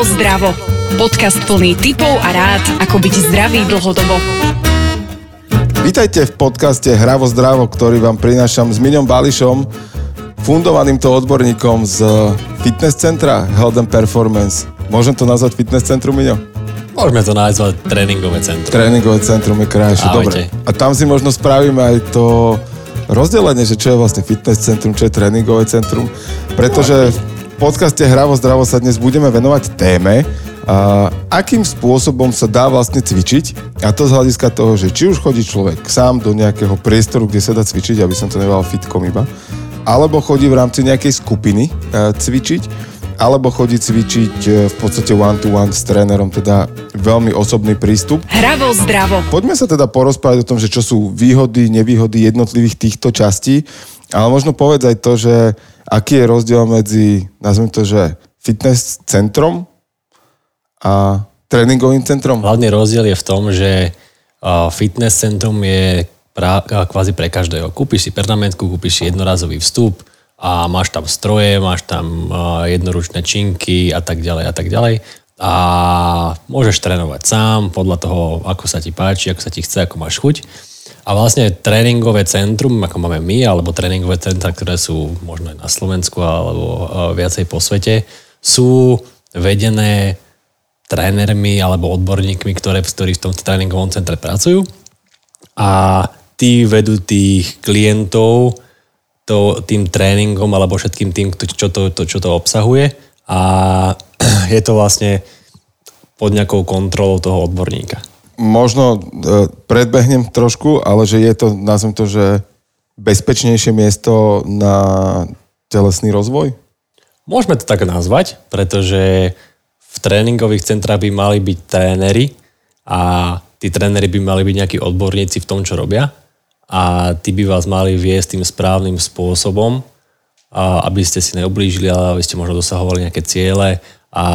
Hravo zdravo. Podcast plný tipov a rád, ako byť zdravý dlhodobo. Vítajte v podcaste Hravo zdravo, ktorý vám prinášam s Miňom Bališom, fundovaným to odborníkom z fitness centra Health and Performance. Môžem to nazvať fitness centrum, Miňo? Môžeme to nazvať tréningové centrum. Tréningové centrum je krajšie, dobre. A tam si možno spravíme aj to rozdelenie, že čo je vlastne fitness centrum, čo je tréningové centrum, pretože v podcaste Hravo zdravo sa dnes budeme venovať téme, a akým spôsobom sa dá vlastne cvičiť a to z hľadiska toho, že či už chodí človek sám do nejakého priestoru, kde sa dá cvičiť, aby som to neval fitkom iba, alebo chodí v rámci nejakej skupiny e, cvičiť, alebo chodí cvičiť e, v podstate one-to-one s trénerom, teda veľmi osobný prístup. Hravo zdravo. Poďme sa teda porozprávať o tom, že čo sú výhody, nevýhody jednotlivých týchto častí, ale možno povedz aj to, že aký je rozdiel medzi, nazvime to, že fitness centrom a tréningovým centrom? Hlavný rozdiel je v tom, že fitness centrum je pra, kvázi pre každého. Kúpiš si permanentku, kúpiš si jednorazový vstup, a máš tam stroje, máš tam jednoručné činky a tak ďalej a tak ďalej. A môžeš trénovať sám podľa toho, ako sa ti páči, ako sa ti chce, ako máš chuť. A vlastne tréningové centrum, ako máme my, alebo tréningové centra, ktoré sú možno aj na Slovensku alebo viacej po svete, sú vedené trénermi alebo odborníkmi, ktoré, ktorí v tom tréningovom centre pracujú. A tí vedú tých klientov to, tým tréningom alebo všetkým tým, čo to, to, čo to obsahuje a je to vlastne pod nejakou kontrolou toho odborníka. Možno e, predbehnem trošku, ale že je to, nazvem to, že bezpečnejšie miesto na telesný rozvoj? Môžeme to tak nazvať, pretože v tréningových centrách by mali byť tréneri a tí tréneri by mali byť nejakí odborníci v tom, čo robia a tí by vás mali viesť tým správnym spôsobom, aby ste si neoblížili, ale aby ste možno dosahovali nejaké ciele a,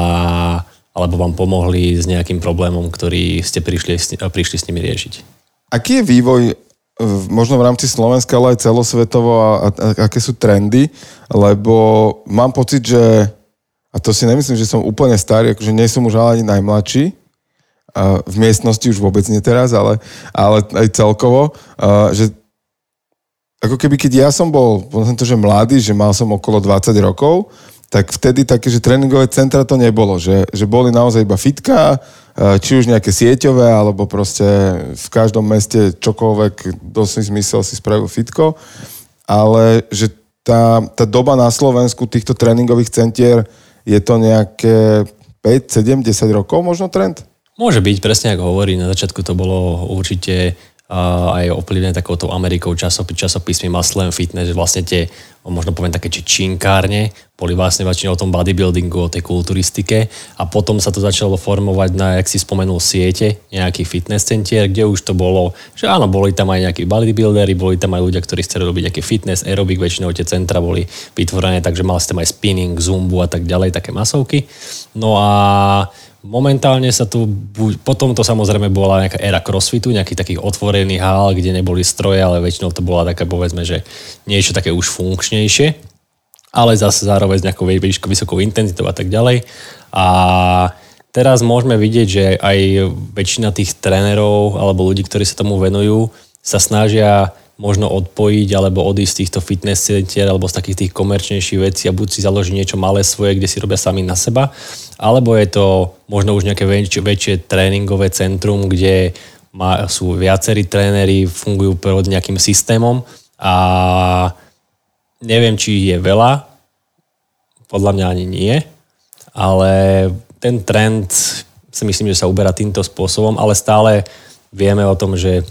alebo vám pomohli s nejakým problémom, ktorý ste prišli, prišli s nimi riešiť. Aký je vývoj možno v rámci Slovenska, ale aj celosvetovo a, a, a aké sú trendy, lebo mám pocit, že a to si nemyslím, že som úplne starý, akože nie som už ani najmladší, v miestnosti už vôbec nie teraz, ale, ale aj celkovo, že ako keby keď ja som bol, som to, že mladý, že mal som okolo 20 rokov, tak vtedy také, že tréningové centra to nebolo, že, že boli naozaj iba fitka, či už nejaké sieťové, alebo proste v každom meste čokoľvek dosť zmysel si spravil fitko, ale že tá, tá doba na Slovensku týchto tréningových centier je to nejaké 5, 7, 10 rokov možno trend? Môže byť, presne ako hovorí, na začiatku to bolo určite aj ovplyvnené takouto Amerikou časopis, časopismi Muscle Fitness, že vlastne tie, možno poviem také, či činkárne, boli vlastne väčšinou o tom bodybuildingu, o tej kulturistike a potom sa to začalo formovať na, jak si spomenul, siete nejakých fitness centier, kde už to bolo, že áno, boli tam aj nejakí bodybuildery, boli tam aj ľudia, ktorí chceli robiť nejaký fitness, aerobik, väčšinou tie centra boli vytvorené, takže mali ste aj spinning, zumbu a tak ďalej, také masovky. No a Momentálne sa tu, potom to samozrejme bola nejaká éra crossfitu, nejakých takých otvorených hál, kde neboli stroje, ale väčšinou to bola taká, povedzme, že niečo také už funkčnejšie, ale zase zároveň s nejakou vysokou intenzitou a tak ďalej. A teraz môžeme vidieť, že aj väčšina tých trénerov alebo ľudí, ktorí sa tomu venujú, sa snažia možno odpojiť alebo odísť z týchto fitness centier alebo z takých tých komerčnejších vecí a buď si založiť niečo malé svoje, kde si robia sami na seba, alebo je to možno už nejaké väčšie, väčšie tréningové centrum, kde má, sú viacerí tréneri, fungujú pod nejakým systémom a neviem, či je veľa, podľa mňa ani nie, ale ten trend si myslím, že sa uberá týmto spôsobom, ale stále vieme o tom, že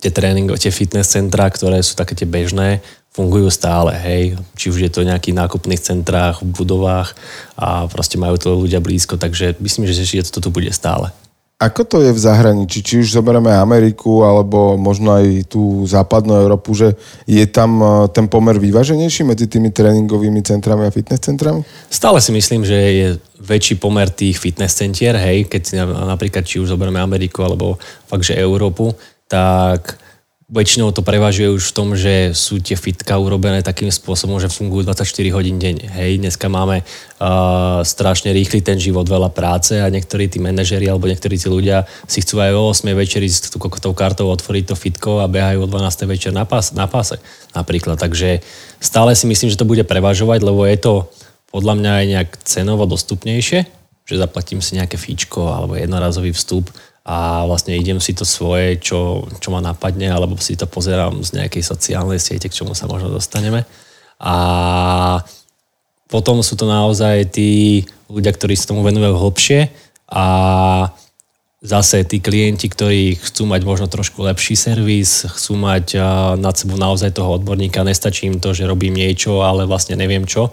tie tréningové, tie fitness centrá, ktoré sú také tie bežné, fungujú stále, hej. Či už je to v nejakých nákupných centrách, v budovách a proste majú to ľudia blízko, takže myslím, že to tu bude stále. Ako to je v zahraničí? Či už zoberieme Ameriku alebo možno aj tú západnú Európu, že je tam e, ten pomer vyváženejší medzi tými tréningovými centrami a fitness centrami? Stále si myslím, že je väčší pomer tých fitness centier, hej, keď si napríklad či už zoberieme Ameriku alebo fakt, že Európu, tak väčšinou to prevažuje už v tom, že sú tie fitka urobené takým spôsobom, že fungujú 24 hodín denne. Hej, dneska máme uh, strašne rýchly ten život, veľa práce a niektorí tí manažeri alebo niektorí tí ľudia si chcú aj o 8 večeri s tou kartou otvoriť to fitko a behajú o 12 večer na, pás, na páse napríklad. Takže stále si myslím, že to bude prevažovať, lebo je to podľa mňa aj nejak cenovo dostupnejšie, že zaplatím si nejaké fíčko alebo jednorazový vstup a vlastne idem si to svoje, čo, čo ma napadne, alebo si to pozerám z nejakej sociálnej siete, k čomu sa možno dostaneme. A potom sú to naozaj tí ľudia, ktorí sa tomu venujú hlbšie a zase tí klienti, ktorí chcú mať možno trošku lepší servis, chcú mať nad sebou naozaj toho odborníka, nestačí im to, že robím niečo, ale vlastne neviem čo,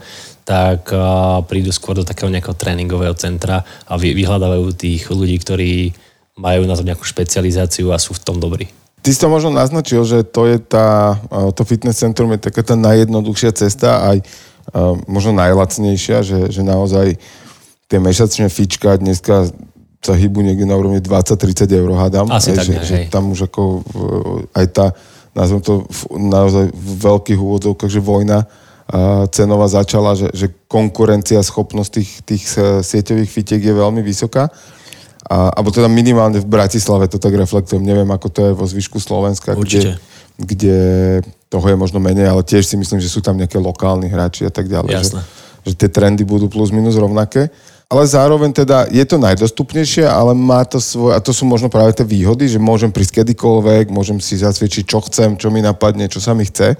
tak prídu skôr do takého nejakého tréningového centra a vyhľadávajú tých ľudí, ktorí majú na to nejakú špecializáciu a sú v tom dobrí. Ty si to možno naznačil, že to je tá, to fitness centrum je taká tá najjednoduchšia cesta, aj možno najlacnejšia, že, že naozaj tie mesačné fička dneska sa hýbu niekde na úrovni 20-30 eur, hádam. Asi aj, tak, že, že tam už ako aj tá, nazvem to naozaj v veľkých úvodzovkách, že vojna cenová začala, že, že konkurencia, schopnosť tých, tých sieťových fitiek je veľmi vysoká. A, alebo teda minimálne v Bratislave to tak reflektujem. Neviem, ako to je vo zvyšku Slovenska, Určite. kde, kde toho je možno menej, ale tiež si myslím, že sú tam nejaké lokálni hráči a tak ďalej. Jasné. Že, že tie trendy budú plus minus rovnaké. Ale zároveň teda je to najdostupnejšie, ale má to svoje, a to sú možno práve tie výhody, že môžem prísť kedykoľvek, môžem si zasvedčiť, čo chcem, čo mi napadne, čo sa mi chce.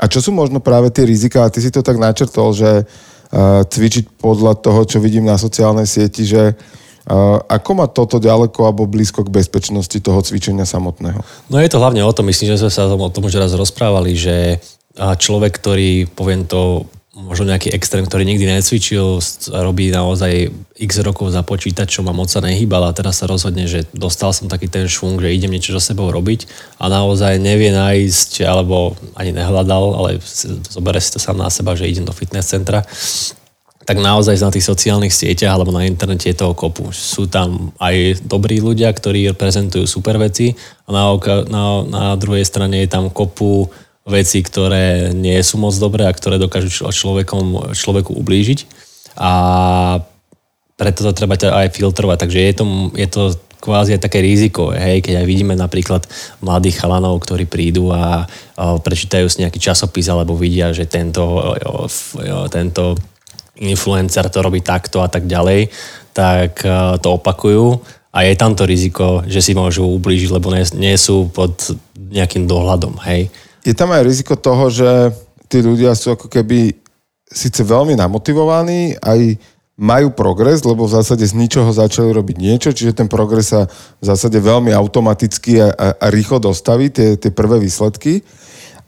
A čo sú možno práve tie rizika, a ty si to tak načrtol, že uh, cvičiť podľa toho, čo vidím na sociálnej sieti, že ako má toto ďaleko alebo blízko k bezpečnosti toho cvičenia samotného? No je to hlavne o tom, myslím, že sme sa o tom už raz rozprávali, že človek, ktorý, poviem to, možno nejaký extrém, ktorý nikdy necvičil, robí naozaj x rokov za počítačom a moc sa nehýbal a teraz sa rozhodne, že dostal som taký ten švung, že idem niečo so sebou robiť a naozaj nevie nájsť, alebo ani nehľadal, ale zoberie si to sám na seba, že idem do fitness centra tak naozaj na tých sociálnych sieťach alebo na internete je toho kopu. Sú tam aj dobrí ľudia, ktorí prezentujú super veci a na, na, na druhej strane je tam kopu veci, ktoré nie sú moc dobré a ktoré dokážu človekom, človeku ublížiť. A preto to treba aj filtrovať. Takže je to, je to kvázi aj také riziko, hej, keď aj vidíme napríklad mladých chalanov, ktorí prídu a, a prečítajú si nejaký časopis alebo vidia, že tento, tento influencer to robí takto a tak ďalej, tak e, to opakujú a je tam to riziko, že si môžu ublížiť, lebo nie, sú pod nejakým dohľadom, hej. Je tam aj riziko toho, že tí ľudia sú ako keby síce veľmi namotivovaní, aj majú progres, lebo v zásade z ničoho začali robiť niečo, čiže ten progres sa v zásade veľmi automaticky a, a, a rýchlo dostaví, tie, tie prvé výsledky.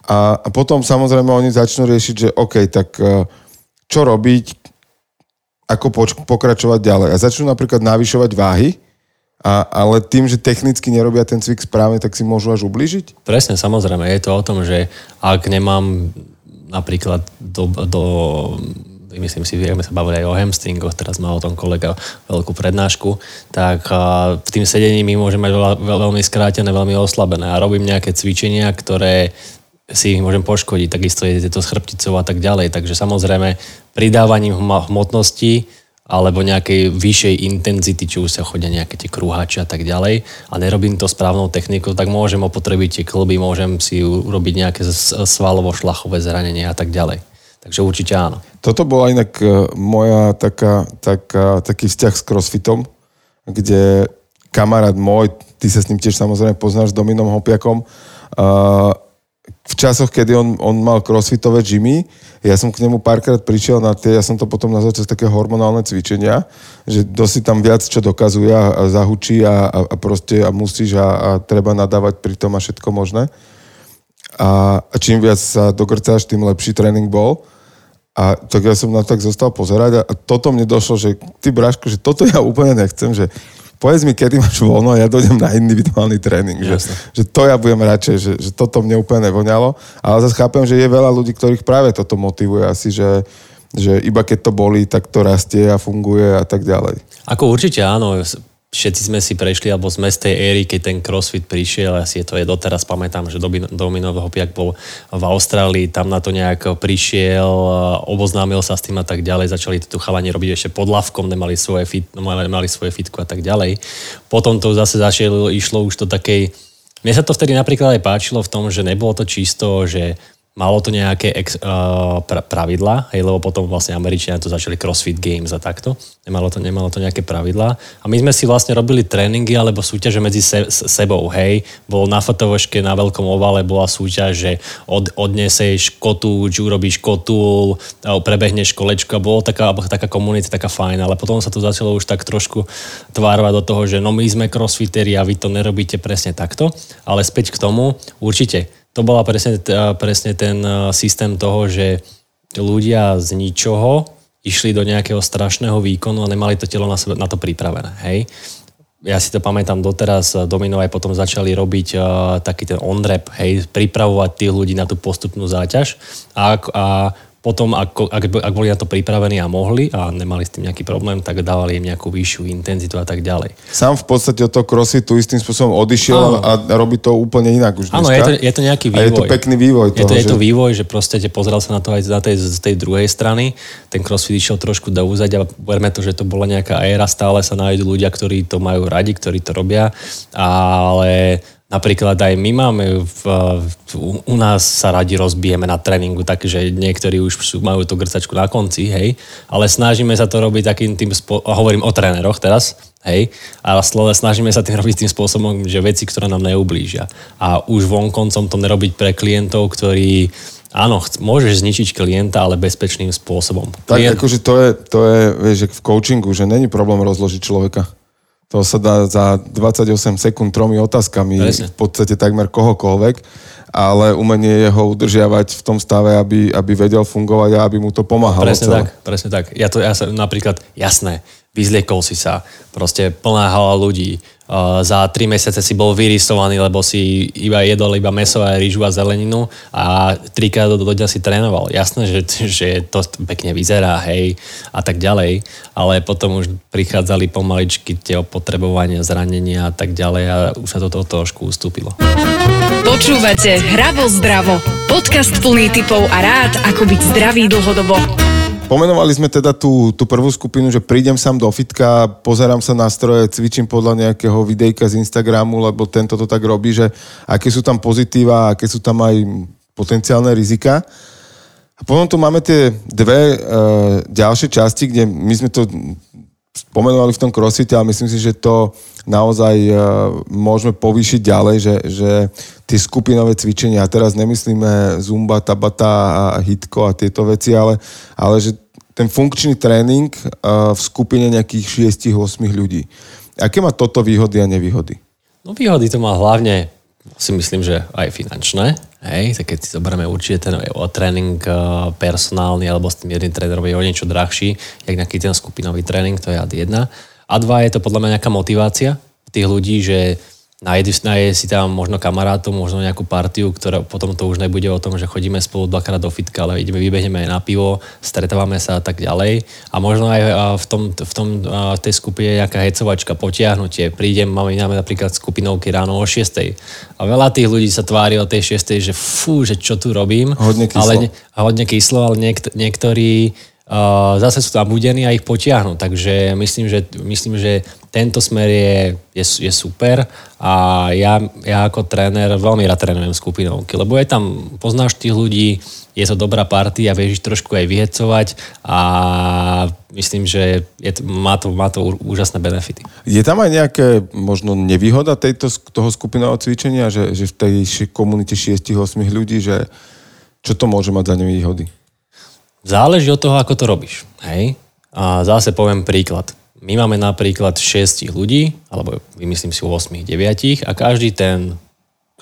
A, a potom samozrejme oni začnú riešiť, že OK, tak e, čo robiť, ako poč- pokračovať ďalej. A začnú napríklad navyšovať váhy, a, ale tým, že technicky nerobia ten cvik správne, tak si môžu až ubližiť? Presne, samozrejme. Je to o tom, že ak nemám napríklad do, do myslím si, sme sa bavili aj o hamstringoch, teraz mal o tom kolega veľkú prednášku, tak v tým sedení my môžeme mať veľa, veľmi skrátené, veľmi oslabené a robím nejaké cvičenia, ktoré si ich môžem poškodiť, takisto je to s chrbticou a tak ďalej. Takže samozrejme pridávaním hmotnosti alebo nejakej vyššej intenzity, či už sa chodia nejaké tie krúhače a tak ďalej a nerobím to správnou technikou, tak môžem opotrebiť tie klby, môžem si urobiť nejaké svalovo-šlachové zranenie a tak ďalej. Takže určite áno. Toto bola inak e, moja taká, taká, taký vzťah s crossfitom, kde kamarát môj, ty sa s ním tiež samozrejme poznáš s Dominom Hopiakom, uh, v časoch, kedy on, on mal crossfitové gymy, ja som k nemu párkrát prišiel na tie, ja som to potom nazval cez také hormonálne cvičenia, že dosť tam viac čo dokazuje a, zahučí a, a, a proste a musíš a, a treba nadávať pri tom a všetko možné. A, a čím viac sa dokrcáš, tým lepší tréning bol. A tak ja som na tak zostal pozerať a, a toto mne došlo, že ty Braško, že toto ja úplne nechcem, že povedz mi, kedy máš voľno ja dojdem na individuálny tréning. Že, že to ja budem radšej, že, že toto mne úplne nevoňalo. Ale zase chápem, že je veľa ľudí, ktorých práve toto motivuje asi, že, že iba keď to bolí, tak to rastie a funguje a tak ďalej. Ako určite áno. Všetci sme si prešli, alebo sme z tej éry, keď ten crossfit prišiel, asi je to je doteraz, pamätám, že Dominového piak bol v Austrálii, tam na to nejak prišiel, oboznámil sa s tým a tak ďalej, začali tu chalani robiť ešte pod lavkom, nemali svoje, fit, mali, mali svoje fitku a tak ďalej. Potom to zase začalo, išlo už to takej, mne sa to vtedy napríklad aj páčilo v tom, že nebolo to čisto, že malo to nejaké ex, uh, pra, pravidlá, hej, lebo potom vlastne Američania to začali CrossFit Games a takto. Nemalo to, nemalo to nejaké pravidlá. A my sme si vlastne robili tréningy alebo súťaže medzi se, sebou, hej. Bolo na fotovoške na veľkom ovale bola súťaž, že od, odneseš kotúč, urobíš kotúl, prebehneš kolečko bolo taká, taká komunita, taká fajn, ale potom sa to začalo už tak trošku tvárovať do toho, že no my sme crossfiteri a vy to nerobíte presne takto. Ale späť k tomu, určite to bola presne, presne ten systém toho, že ľudia z ničoho išli do nejakého strašného výkonu a nemali to telo na, sebe, na to pripravené. Hej? Ja si to pamätám doteraz, Domino aj potom začali robiť uh, taký ten on-rap, hej, pripravovať tých ľudí na tú postupnú záťaž a, a potom, ak, ak, ak boli na to pripravení a mohli a nemali s tým nejaký problém, tak dávali im nejakú vyššiu intenzitu a tak ďalej. Sám v podstate od toho crossfitu istým spôsobom odišiel a robí to úplne inak už Áno, je to, je to nejaký vývoj. A je to pekný vývoj. Toho, je to, je to vývoj, že proste pozeral sa na to aj z tej, z tej druhej strany. Ten crossfit išiel trošku do úzať a berme to, že to bola nejaká éra, stále sa nájdú ľudia, ktorí to majú radi, ktorí to robia, ale Napríklad aj my máme, v, v, u nás sa radi rozbijeme na tréningu, takže niektorí už majú tú grcačku na konci, hej, ale snažíme sa to robiť takým tým, spo- hovorím o tréneroch teraz, hej, ale snažíme sa tým robiť tým spôsobom, že veci, ktoré nám neublížia. A už vonkoncom to nerobiť pre klientov, ktorí Áno, môžeš zničiť klienta, ale bezpečným spôsobom. Klient... Tak akože to je, to je vieš, v coachingu, že není problém rozložiť človeka. To sa dá za 28 sekúnd tromi otázkami Presne. v podstate takmer kohokoľvek, ale umenie je ho udržiavať v tom stave, aby, aby vedel fungovať a aby mu to pomáhalo. Presne celé. tak, presne tak. Ja to ja sa, napríklad, jasné, vyzliekol si sa, proste plná hala ľudí, za tri mesiace si bol vyrysovaný, lebo si iba jedol iba meso a rýžu a zeleninu a trikrát do, do dňa si trénoval. Jasné, že, že to pekne vyzerá, hej, a tak ďalej, ale potom už prichádzali pomaličky tie opotrebovania, zranenia a tak ďalej a už sa to trošku ustúpilo. Počúvate Hravo zdravo. Podcast plný typov a rád, ako byť zdravý dlhodobo. Pomenovali sme teda tú, tú prvú skupinu, že prídem sám do fitka, pozerám sa na stroje, cvičím podľa nejakého videjka z Instagramu, lebo tento to tak robí, že aké sú tam pozitíva, aké sú tam aj potenciálne rizika. A potom tu máme tie dve e, ďalšie časti, kde my sme to spomenovali v tom crossfite, ale myslím si, že to naozaj e, môžeme povýšiť ďalej, že, že tie skupinové cvičenia, a teraz nemyslíme Zumba, Tabata a Hitko a tieto veci, ale, ale že ten funkčný tréning v skupine nejakých 6-8 ľudí. Aké má toto výhody a nevýhody? No výhody to má hlavne, si myslím, že aj finančné. Hej, tak keď si zoberieme určite ten tréning personálny alebo s tým jedným trénerom je o niečo drahší, jak nejaký ten skupinový tréning, to je ad jedna. A dva je to podľa mňa nejaká motivácia tých ľudí, že nájde, nájde si tam možno kamarátov, možno nejakú partiu, ktorá potom to už nebude o tom, že chodíme spolu dvakrát do fitka, ale ideme, vybehneme na pivo, stretávame sa a tak ďalej. A možno aj v, tom, v, tom, v tej skupine nejaká hecovačka, potiahnutie. Prídem, máme, máme napríklad skupinovky ráno o 6. A veľa tých ľudí sa tvári o tej 6. že fú, že čo tu robím. Hodne kyslo. Ale, hodne kyslo, ale niekt, niektorí zase sú tam budení a ich potiahnu. Takže myslím, že, myslím, že tento smer je, je, je super a ja, ja ako tréner veľmi rád trénujem skupinovky, lebo je tam, poznáš tých ľudí, je to dobrá party a vieš trošku aj vyhecovať a myslím, že je, má, to, má to úžasné benefity. Je tam aj nejaké možno nevýhoda tejto, toho skupinového cvičenia, že, že v tej komunite 6-8 ľudí, že čo to môže mať za nevýhody? Záleží od toho, ako to robíš. Hej? A zase poviem príklad. My máme napríklad 6 ľudí, alebo vymyslím si 8, 9 a každý ten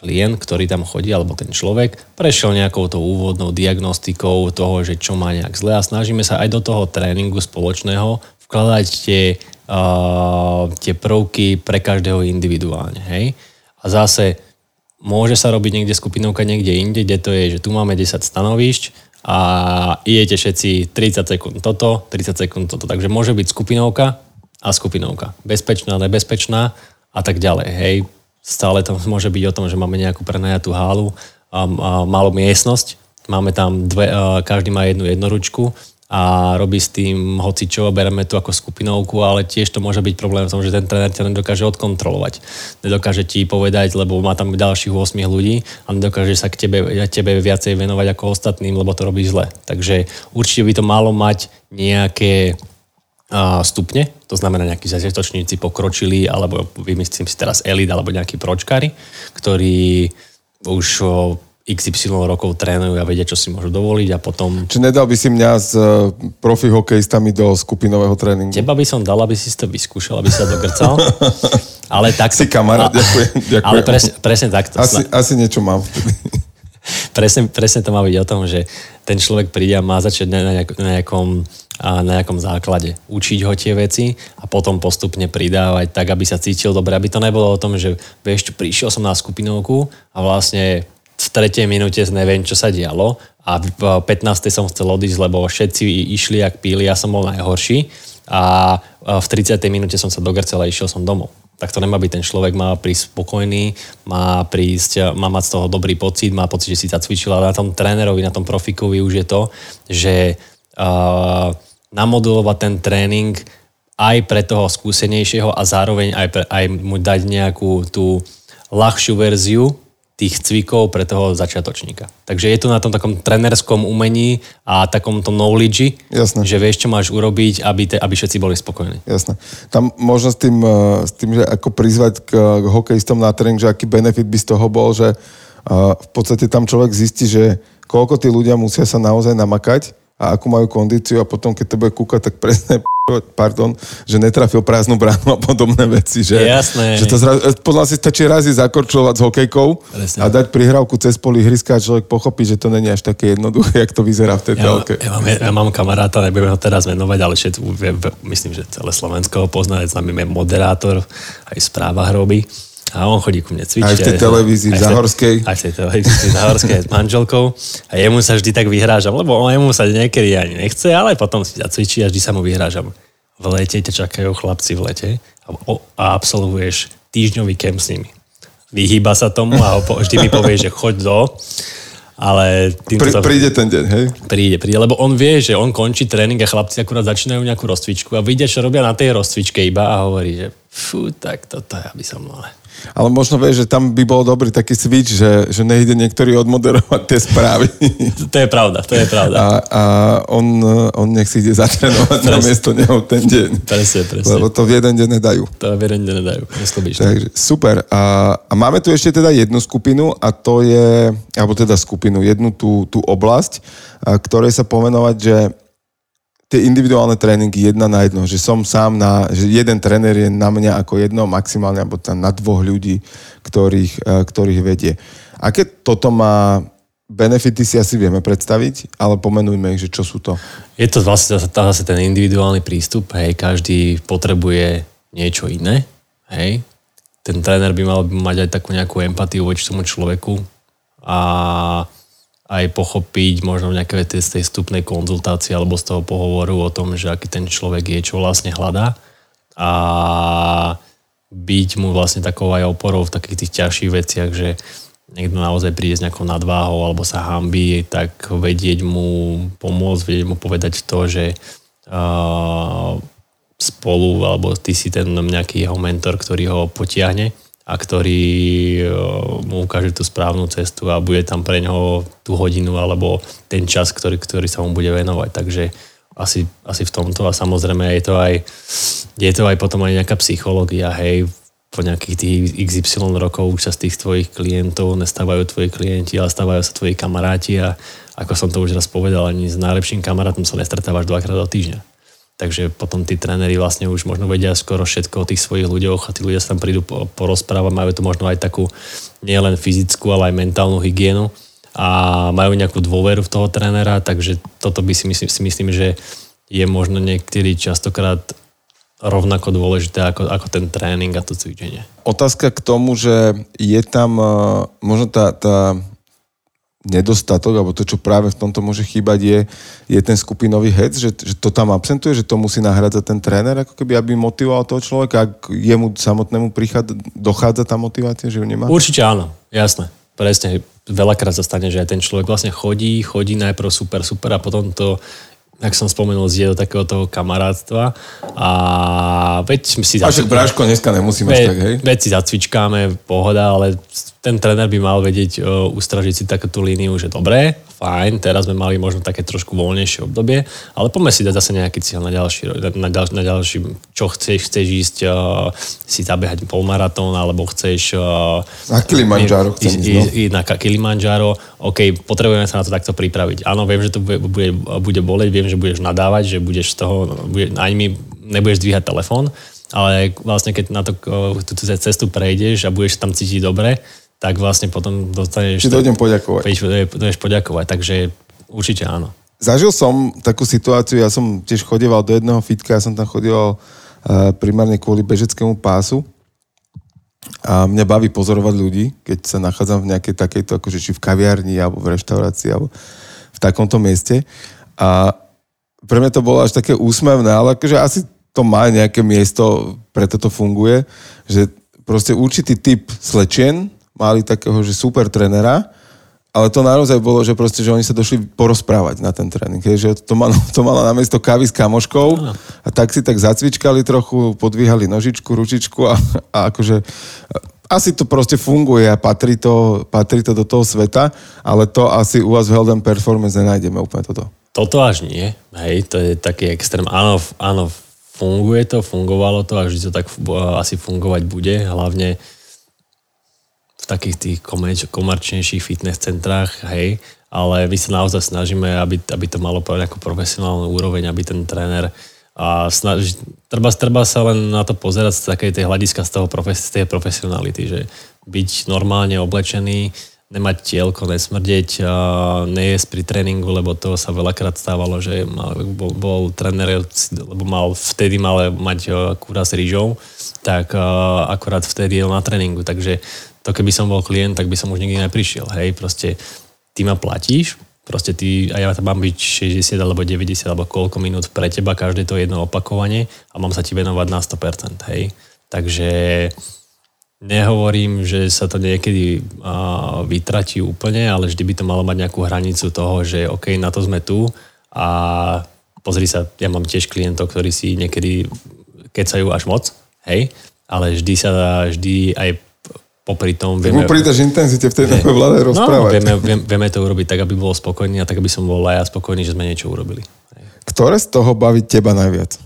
klient, ktorý tam chodí, alebo ten človek, prešiel nejakou tou úvodnou diagnostikou toho, že čo má nejak zle a snažíme sa aj do toho tréningu spoločného vkladať tie, uh, tie prvky pre každého individuálne. Hej? A zase môže sa robiť niekde skupinovka niekde inde, kde to je, že tu máme 10 stanovišť, a idete všetci 30 sekúnd toto, 30 sekúnd toto. Takže môže byť skupinovka, a skupinovka. Bezpečná, nebezpečná a tak ďalej. Hej, stále to môže byť o tom, že máme nejakú prenajatú hálu a, a malú miestnosť. Máme tam dve, každý má jednu jednoručku a robí s tým hoci čo, bereme tu ako skupinovku, ale tiež to môže byť problém v tom, že ten tréner ťa nedokáže odkontrolovať. Nedokáže ti povedať, lebo má tam ďalších 8 ľudí a nedokáže sa k tebe, tebe viacej venovať ako ostatným, lebo to robí zle. Takže určite by to malo mať nejaké stupne, to znamená nejakí začiatočníci pokročili, alebo vymyslím si teraz elit, alebo nejakí pročkári, ktorí už XY rokov trénujú a vedia, čo si môžu dovoliť a potom... Či nedal by si mňa s e, profi hokejistami do skupinového tréningu? Teba by som dal, aby si to vyskúšal, aby sa dogrcal. ale tak... Si kamarát, ďakujem, ďakujem. Ale presne, presne takto. Asi, asi niečo mám presne, presne to má byť o tom, že ten človek príde a má začať na, nejak, na, nejakom, na nejakom základe. Učiť ho tie veci a potom postupne pridávať tak, aby sa cítil dobre. Aby to nebolo o tom, že vieš, prišiel som na skupinovku a vlastne tretej minúte neviem, čo sa dialo a v 15. som chcel odísť, lebo všetci išli, ak píli, ja som bol najhorší a v 30. minúte som sa dogrcel a išiel som domov. Tak to nemá byť, ten človek má prísť spokojný, má prísť, má mať z toho dobrý pocit, má pocit, že si zacvičil, ale na tom trénerovi, na tom profikovi už je to, že uh, namodulovať ten tréning aj pre toho skúsenejšieho a zároveň aj, pre, aj mu dať nejakú tú ľahšiu verziu, tých cvikov pre toho začiatočníka. Takže je to na tom takom trenerskom umení a takom tom knowledge, Jasne. že vieš, čo máš urobiť, aby, te, aby všetci boli spokojní. Jasné. Tam možno s tým, eh, s tým že ako prizvať k, k hokejistom na tréning, že aký benefit by z toho bol, že uh, v podstate tam človek zistí, že koľko tí ľudia musia sa naozaj namakať a akú majú kondíciu a potom, keď to bude kúkať, tak presne pardon, že netrafil prázdnu bránu a podobné veci. Že, Jasné. Že to zra, podľa si stačí razy zakorčovať s hokejkou Presne. a dať prihrávku cez poli ihriska a človek pochopí, že to není až také jednoduché, jak to vyzerá v tej ja, telke. Ja, mám, ja mám kamaráta, nebudeme ho teraz menovať, ale všet, myslím, že celé Slovensko ho pozná, je známy moderátor, aj v správach robí. A on chodí ku mne cvičiť. Aj v tej televízii v Zahorskej. Aj v tej televízii v Zahorskej s manželkou. A jemu sa vždy tak vyhrážam, lebo jemu sa niekedy ani nechce, ale potom si zacvičí a vždy sa mu vyhrážam. V lete ťa čakajú chlapci v lete a, a absolvuješ týždňový kemp s nimi. Vyhýba sa tomu a vždy mi povie, že choď do ale týmto Prí, príde ten deň, hej? Príde, príde, lebo on vie, že on končí tréning a chlapci akurát začínajú nejakú rozcvičku a vidia, čo robia na tej rozcvičke iba a hovorí, že fú, tak toto ja by som mal. Ale možno vieš, že tam by bol dobrý taký switch, že, že nejde niektorý odmoderovať tie správy. To je pravda, to je pravda. A, a on, on nech si ide zatrénovať na miesto neho ten deň. Presne, presne. Lebo to v jeden deň nedajú. To v jeden deň nedajú. Takže super. A, a máme tu ešte teda jednu skupinu a to je, alebo teda skupinu, jednu tú, tú oblasť, ktorej sa pomenovať, že tie individuálne tréningy jedna na jedno, že som sám na, že jeden tréner je na mňa ako jedno, maximálne alebo tam na dvoch ľudí, ktorých, e, ktorých vedie. Aké toto má benefity si asi vieme predstaviť, ale pomenujme ich, že čo sú to. Je to vlastne zase ten individuálny prístup, hej, každý potrebuje niečo iné, hej. Ten tréner by mal mať aj takú nejakú empatiu voči tomu človeku a aj pochopiť možno v nejakej tej, tej stupnej konzultácii alebo z toho pohovoru o tom, že aký ten človek je, čo vlastne hľadá. A byť mu vlastne takou aj oporou v takých tých ťažších veciach, že niekto naozaj príde s nejakou nadváhou alebo sa hambí, tak vedieť mu pomôcť, vedieť mu povedať to, že uh, spolu, alebo ty si ten nejaký jeho mentor, ktorý ho potiahne a ktorý e, mu ukáže tú správnu cestu a bude tam pre neho tú hodinu alebo ten čas, ktorý, ktorý sa mu bude venovať. Takže asi, asi v tomto a samozrejme je to aj, je to aj potom aj nejaká psychológia, hej, po nejakých tých XY rokov už sa z tých tvojich klientov nestávajú tvoji klienti, ale stávajú sa tvoji kamaráti a ako som to už raz povedal, ani s najlepším kamarátom sa nestretávaš dvakrát do týždňa. Takže potom tí tréneri vlastne už možno vedia skoro všetko o tých svojich ľuďoch a tí ľudia sa tam prídu porozprávať, majú tu možno aj takú nielen fyzickú, ale aj mentálnu hygienu a majú nejakú dôveru v toho trénera, takže toto by si myslím, si myslím že je možno niekedy častokrát rovnako dôležité ako, ako ten tréning a to cvičenie. Otázka k tomu, že je tam uh, možno tá, tá nedostatok, alebo to, čo práve v tomto môže chýbať, je, je ten skupinový hec, že, že to tam absentuje, že to musí nahradzať ten tréner, ako keby, aby motivoval toho človeka, ak jemu samotnému prichádza, dochádza tá motivácia, že ju nemá? Určite áno, jasné. Presne, veľakrát sa stane, že aj ten človek vlastne chodí, chodí najprv super, super a potom to jak som spomenul, zje do takého toho kamarátstva a veď si... A však Bráško dneska nemusí mať tak, hej? Veď si zacvičkáme, pohoda, ale ten tréner by mal vedieť uh, ustražiť si takúto líniu, že dobré, fajn, teraz sme mali možno také trošku voľnejšie obdobie, ale poďme si dať zase nejaký cieľ na ďalší, na, ďal, na ďalší čo chceš, chceš ísť uh, si zabehať polmaratón, alebo chceš... Uh, na Kilimanjaro chcem ísť, ísť, no. ísť na Kilimanjaro, OK, potrebujeme sa na to takto pripraviť. Áno, viem, že to bude, bude, bude boleť, viem, že budeš nadávať, že budeš z toho, bude, ani mi nebudeš dvíhať telefón, ale vlastne keď na to, tú cestu prejdeš a budeš tam cítiť dobre, tak vlastne potom dostaneš... Či dojdem poďakovať. Dojdeš poďakovať, takže určite áno. Zažil som takú situáciu, ja som tiež chodieval do jedného fitka, ja som tam chodieval uh, primárne kvôli bežeckému pásu. A mňa baví pozorovať ľudí, keď sa nachádzam v nejakej takejto, akože či v kaviarni, alebo v reštaurácii, alebo v takomto mieste. A pre mňa to bolo až také úsmevné, ale akože asi to má nejaké miesto, preto to funguje, že proste určitý typ slečien, mali takého, že super trenera, ale to naozaj bolo, že proste, že oni sa došli porozprávať na ten tréning. Že to, malo, to malo namiesto kávy s kamoškou a tak si tak zacvičkali trochu, podvíhali nožičku, ručičku a, a akože asi to proste funguje a patrí to, patrí to do toho sveta, ale to asi u vás v and Performance nenájdeme úplne toto. Toto až nie, hej, to je taký extrém. Áno, áno, funguje to, fungovalo to a vždy to tak asi fungovať bude, hlavne takých tých komerčnejších fitness centrách, hej, ale my sa naozaj snažíme, aby, aby to malo nejakú profesionálnu úroveň, aby ten tréner a snaž, treba, treba sa len na to pozerať z takej tej hľadiska z, toho profes, z tej profesionality, že byť normálne oblečený, nemať tielko, nesmrdeť, nejesť pri tréningu, lebo to sa veľakrát stávalo, že mal, bol, bol tréner, lebo mal vtedy mal mať kúra s rýžou, tak akorát vtedy je na tréningu, takže to keby som bol klient, tak by som už nikdy neprišiel. Hej, proste ty ma platíš, proste ty, a ja tam mám byť 60 alebo 90 alebo koľko minút pre teba, každé to jedno opakovanie a mám sa ti venovať na 100%, hej. Takže nehovorím, že sa to niekedy uh, vytratí úplne, ale vždy by to malo mať nejakú hranicu toho, že OK, na to sme tu a pozri sa, ja mám tiež klientov, ktorí si niekedy kecajú až moc, hej, ale vždy sa dá, vždy aj popri tom vieme... Mu pridaš intenzite v tej ne, vláde no, rozprávať. No, vieme, vieme, vieme to urobiť tak, aby bol spokojný a tak, aby som bol aj ja spokojný, že sme niečo urobili. Ktoré z toho baví teba najviac?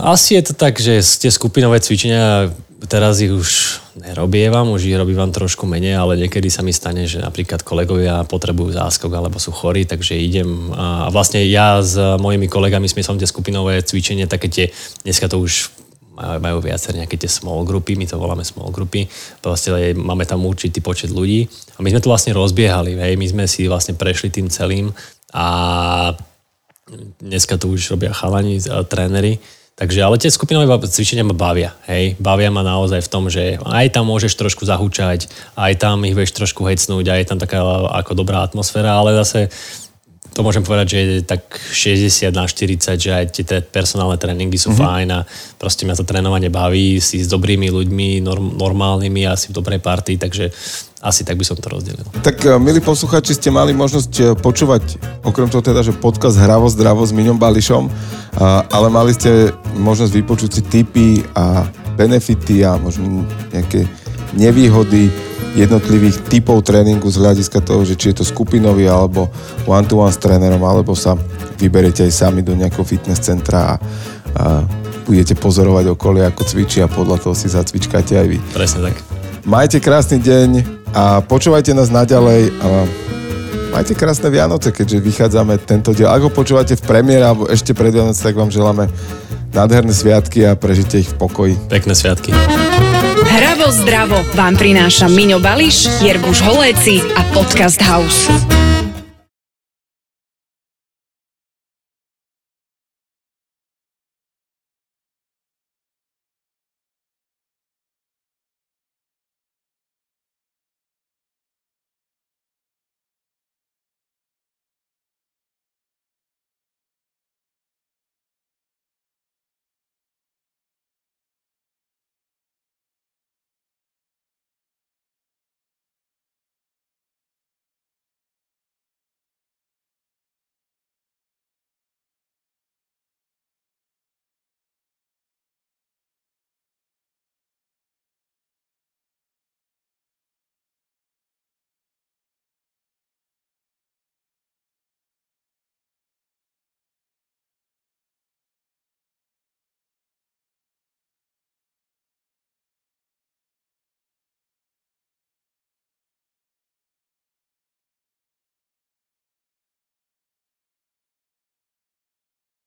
Asi je to tak, že tie skupinové cvičenia teraz ich už nerobievam, už ich robím trošku menej, ale niekedy sa mi stane, že napríklad kolegovia potrebujú záskok alebo sú chorí, takže idem a vlastne ja s mojimi kolegami sme som tie skupinové cvičenie, také tie, dneska to už majú viacer nejaké tie small grupy, my to voláme small grupy, proste máme tam určitý počet ľudí. A my sme to vlastne rozbiehali, hej, my sme si vlastne prešli tým celým a dneska to už robia chalani, tréneri, Takže, ale tie skupinové cvičenia ma bavia, hej. Bavia ma naozaj v tom, že aj tam môžeš trošku zahúčať, aj tam ich vieš trošku hecnúť, aj je tam taká ako dobrá atmosféra, ale zase to môžem povedať, že je tak 60 na 40, že aj tie personálne tréningy sú mm-hmm. fajn a proste mňa to trénovanie baví, si s dobrými ľuďmi, norm, normálnymi a si v dobrej partii, takže asi tak by som to rozdelil. Tak eh, milí posluchači, ste mali možnosť eh, počúvať, okrem toho teda, že podcast Hravo zdravo s Miňom Bališom, ale mali ste možnosť vypočuť si tipy a benefity a možno nejaké nevýhody jednotlivých typov tréningu z hľadiska toho, že či je to skupinový alebo one-to-one s trénerom, alebo sa vyberiete aj sami do nejakého fitness centra a, a budete pozorovať okolie, ako cvičí a podľa toho si zacvičkáte aj vy. Presne tak. Majte krásny deň a počúvajte nás naďalej. A majte krásne Vianoce, keďže vychádzame tento diel. Ak ho počúvate v premiére alebo ešte pred Vianoce, tak vám želáme nádherné sviatky a prežite ich v pokoji. Pekné sviatky. Hravo zdravo vám prináša Miňo Bališ, Jerguš Holéci a Podcast House.